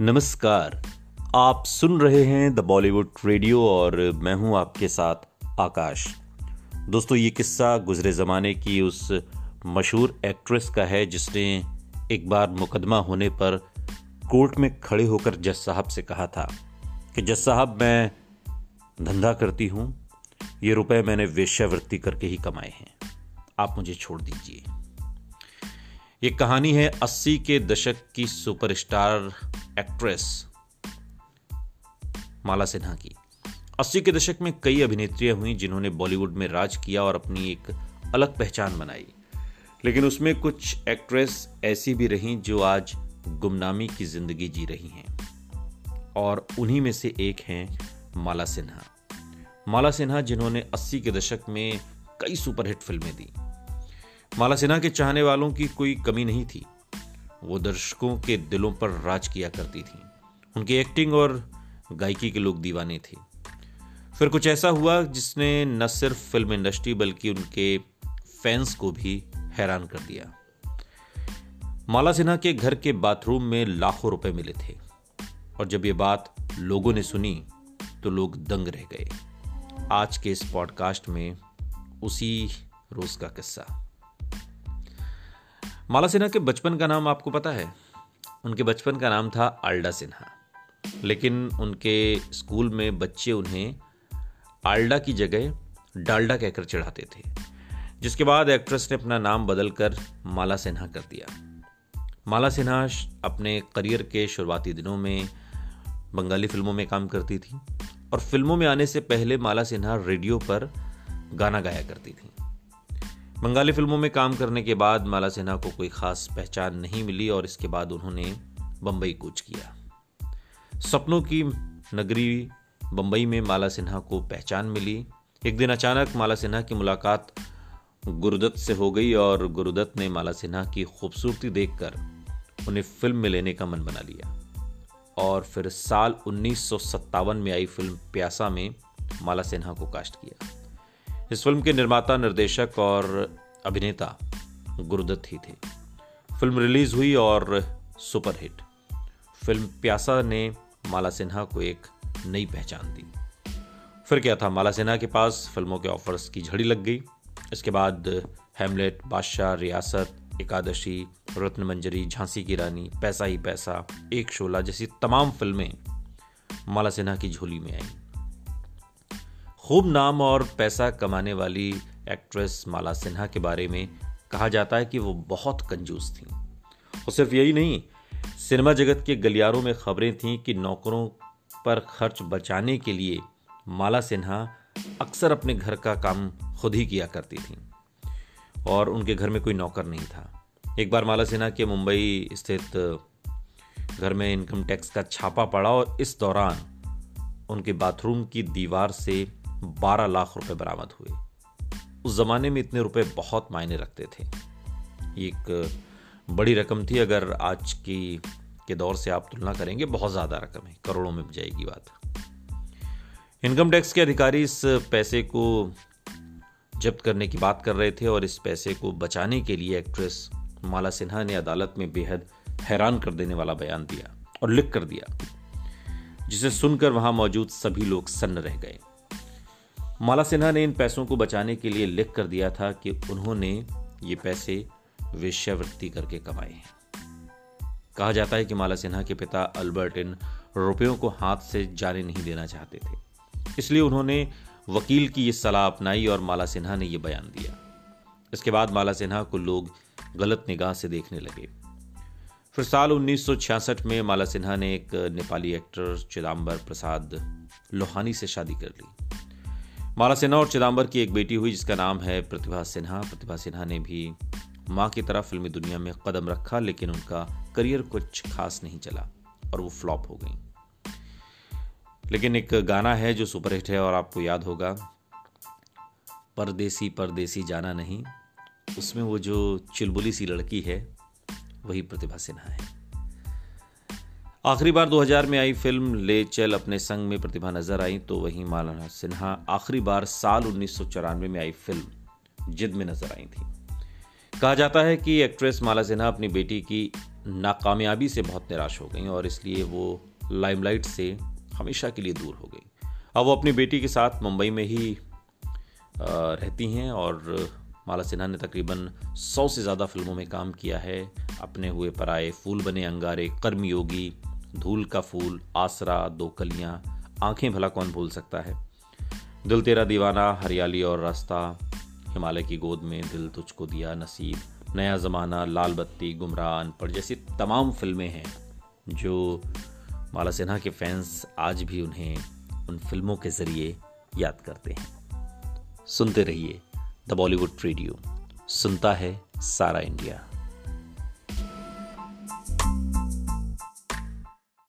नमस्कार। आप सुन रहे हैं द बॉलीवुड रेडियो और मैं हूँ आपके साथ आकाश। दोस्तों, ये किस्सा गुजरे ज़माने की उस मशहूर एक्ट्रेस का है जिसने एक बार मुकदमा होने पर कोर्ट में खड़े होकर जज साहब से कहा था कि, जज साहब, मैं धंधा करती हूँ। ये रुपए मैंने वेश्यावृत्ति करके ही कमाए हैं। आप मुझे छोड़ दीजिए। ये कहानी है 80 के दशक की सुपरस्टार एक्ट्रेस माला सिन्हा की। 80 के दशक में कई अभिनेत्रियाँ हुई जिन्होंने बॉलीवुड में राज किया और अपनी एक अलग पहचान बनाई। लेकिन उसमें कुछ एक्ट्रेस ऐसी भी रहीं जो आज गुमनामी की ज़िंदगी जी रही हैं। और उन्हीं में से एक हैं माला सिन्हा। माला सिन्हा जिन्होंने 80 के दशक में कई सुपरहिट फ़िल्में दी। माला सिन्हा के चाहने वालों की कोई कमी नहीं थी। वो दर्शकों के दिलों पर राज किया करती थी। उनकी एक्टिंग और गायकी के लोग दीवाने थे। फिर कुछ ऐसा हुआ जिसने न सिर्फ़ फ़िल्म इंडस्ट्री बल्कि उनके फैंस को भी हैरान कर दिया। माला सिन्हा के घर के बाथरूम में लाखों रुपए मिले थे। और जब ये बात लोगों ने सुनी तो लोग दंग रह गए। आज के इस पॉडकास्ट में उसी रोज का किस्सा। माला सिन्हा के बचपन का नाम आपको पता है? उनके बचपन का नाम था आल्डा सिन्हा। लेकिन उनके स्कूल में बच्चे उन्हें आल्डा की जगह डाल्डा कहकर चढ़ाते थे, जिसके बाद एक्ट्रेस ने अपना नाम बदलकर माला सिन्हा कर दिया। माला सिन्हा अपने करियर के शुरुआती दिनों में बंगाली फ़िल्मों में काम करती थी और फ़िल्मों में आने से पहले माला सिन्हा रेडियो पर गाना गाया करती थी। बंगाली फ़िल्मों में काम करने के बाद माला सिन्हा को कोई खास पहचान नहीं मिली और इसके बाद उन्होंने बंबई कूच किया। सपनों की नगरी बंबई में माला सिन्हा को पहचान मिली। एक दिन अचानक माला सिन्हा की मुलाकात गुरुदत्त से हो गई और गुरुदत्त ने माला सिन्हा की खूबसूरती देखकर उन्हें फ़िल्म में लेने का मन बना लिया। और फिर साल उन्नीस सौ सत्तावन में आई फ़िल्म प्यासा में माला सिन्हा को कास्ट किया। इस फ़िल्म के निर्माता, निर्देशक और अभिनेता गुरुदत्त ही थे। फ़िल्म रिलीज़ हुई और सुपरहिट। फ़िल्म प्यासा ने माला सिन्हा को एक नई पहचान दी। फिर क्या था? माला सिन्हा के पास फ़िल्मों के ऑफर्स की झड़ी लग गई। इसके बाद हेमलेट बादशाह रियासत एकादशी रत्न मंजरी झांसी की रानी, पैसा ही पैसा, एक शोला जैसी तमाम फ़िल्में माला सिन्हा की झोली में आईं। खूब नाम और पैसा कमाने वाली एक्ट्रेस माला सिन्हा के बारे में कहा जाता है कि वो बहुत कंजूस थी। और सिर्फ़ यही नहीं, सिनेमा जगत के गलियारों में खबरें थीं कि नौकरों पर खर्च बचाने के लिए माला सिन्हा अक्सर अपने घर का काम खुद ही किया करती थी। और उनके घर में कोई नौकर नहीं था। एक बार माला सिन्हा के मुंबई स्थित घर में इनकम टैक्स का छापा पड़ा और इस दौरान उनके बाथरूम की दीवार से बारह लाख रुपए बरामद हुए। उस जमाने में इतने रुपए बहुत मायने रखते थे। एक बड़ी रकम थी। अगर आज की, के दौर से आप तुलना करेंगे, बहुत ज़्यादा रकम है। करोड़ों में जाएगी बात। इनकम टैक्स के अधिकारी इस पैसे को जब्त करने की बात कर रहे थे और इस पैसे को बचाने के लिए एक्ट्रेस माला सिन्हा ने अदालत में बेहद हैरान कर देने वाला बयान दिया और लिख कर दिया, जिसे सुनकर वहाँ मौजूद सभी लोग सन्न रह गए। माला सिन्हा ने इन पैसों को बचाने के लिए लिख कर दिया था कि उन्होंने ये पैसे वेश्यावृत्ति करके कमाए हैं। कहा जाता है कि माला सिन्हा के पिता अल्बर्ट इन रुपयों को हाथ से जाने नहीं देना चाहते थे। इसलिए उन्होंने वकील की ये सलाह अपनाई और माला सिन्हा ने यह बयान दिया। इसके बाद माला सिन्हा को लोग गलत निगाह से देखने लगे। फिर साल 1966 में माला सिन्हा ने एक नेपाली एक्टर चिदम्बर प्रसाद लोहानी से शादी कर ली। माला सिन्हा और चिदम्बर की एक बेटी हुई, जिसका नाम है प्रतिभा सिन्हा। प्रतिभा सिन्हा ने भी माँ की तरह फिल्मी दुनिया में कदम रखा, लेकिन उनका करियर कुछ खास नहीं चला और वो फ्लॉप हो गई। लेकिन एक गाना है जो सुपरहिट है और आपको याद होगा, परदेसी परदेसी जाना नहीं। उसमें वो जो चुलबुली सी लड़की है, वही प्रतिभा सिन्हा है। आखिरी बार 2000 में आई फ़िल्म ले चल अपने संग में प्रतिभा नज़र आई तो वहीं मालाना सिन्हा आखिरी बार साल उन्नीस सौ चौरानवे में आई फ़िल्म जिद में नज़र आई थी। कहा जाता है कि एक्ट्रेस माला सिन्हा अपनी बेटी की नाकामयाबी से बहुत निराश हो गई और इसलिए वो लाइमलाइट से हमेशा के लिए दूर हो गई। अब वो अपनी बेटी के साथ मुंबई में ही रहती हैं और माला सिन्हा ने तकरीबन सौ से ज़्यादा फ़िल्मों में काम किया है। अपने हुए पराए फूल बने अंगारे, कर्मयोगी धूल का फूल, आसरा, दो कलियाँ, आँखें भला कौन भूल सकता है? दिल तेरा दीवाना, हरियाली और रास्ता। हिमालय की गोद में दिल तुझको दिया नसीब। नया ज़माना, लाल बत्ती गुमराह अनपढ़ जैसी तमाम फ़िल्में हैं, जो माला सिन्हा के फैंस आज भी उन्हें उन फ़िल्मों के ज़रिए याद करते हैं। सुनते रहिए द बॉलीवुड रेडियो। सुनता है सारा इंडिया।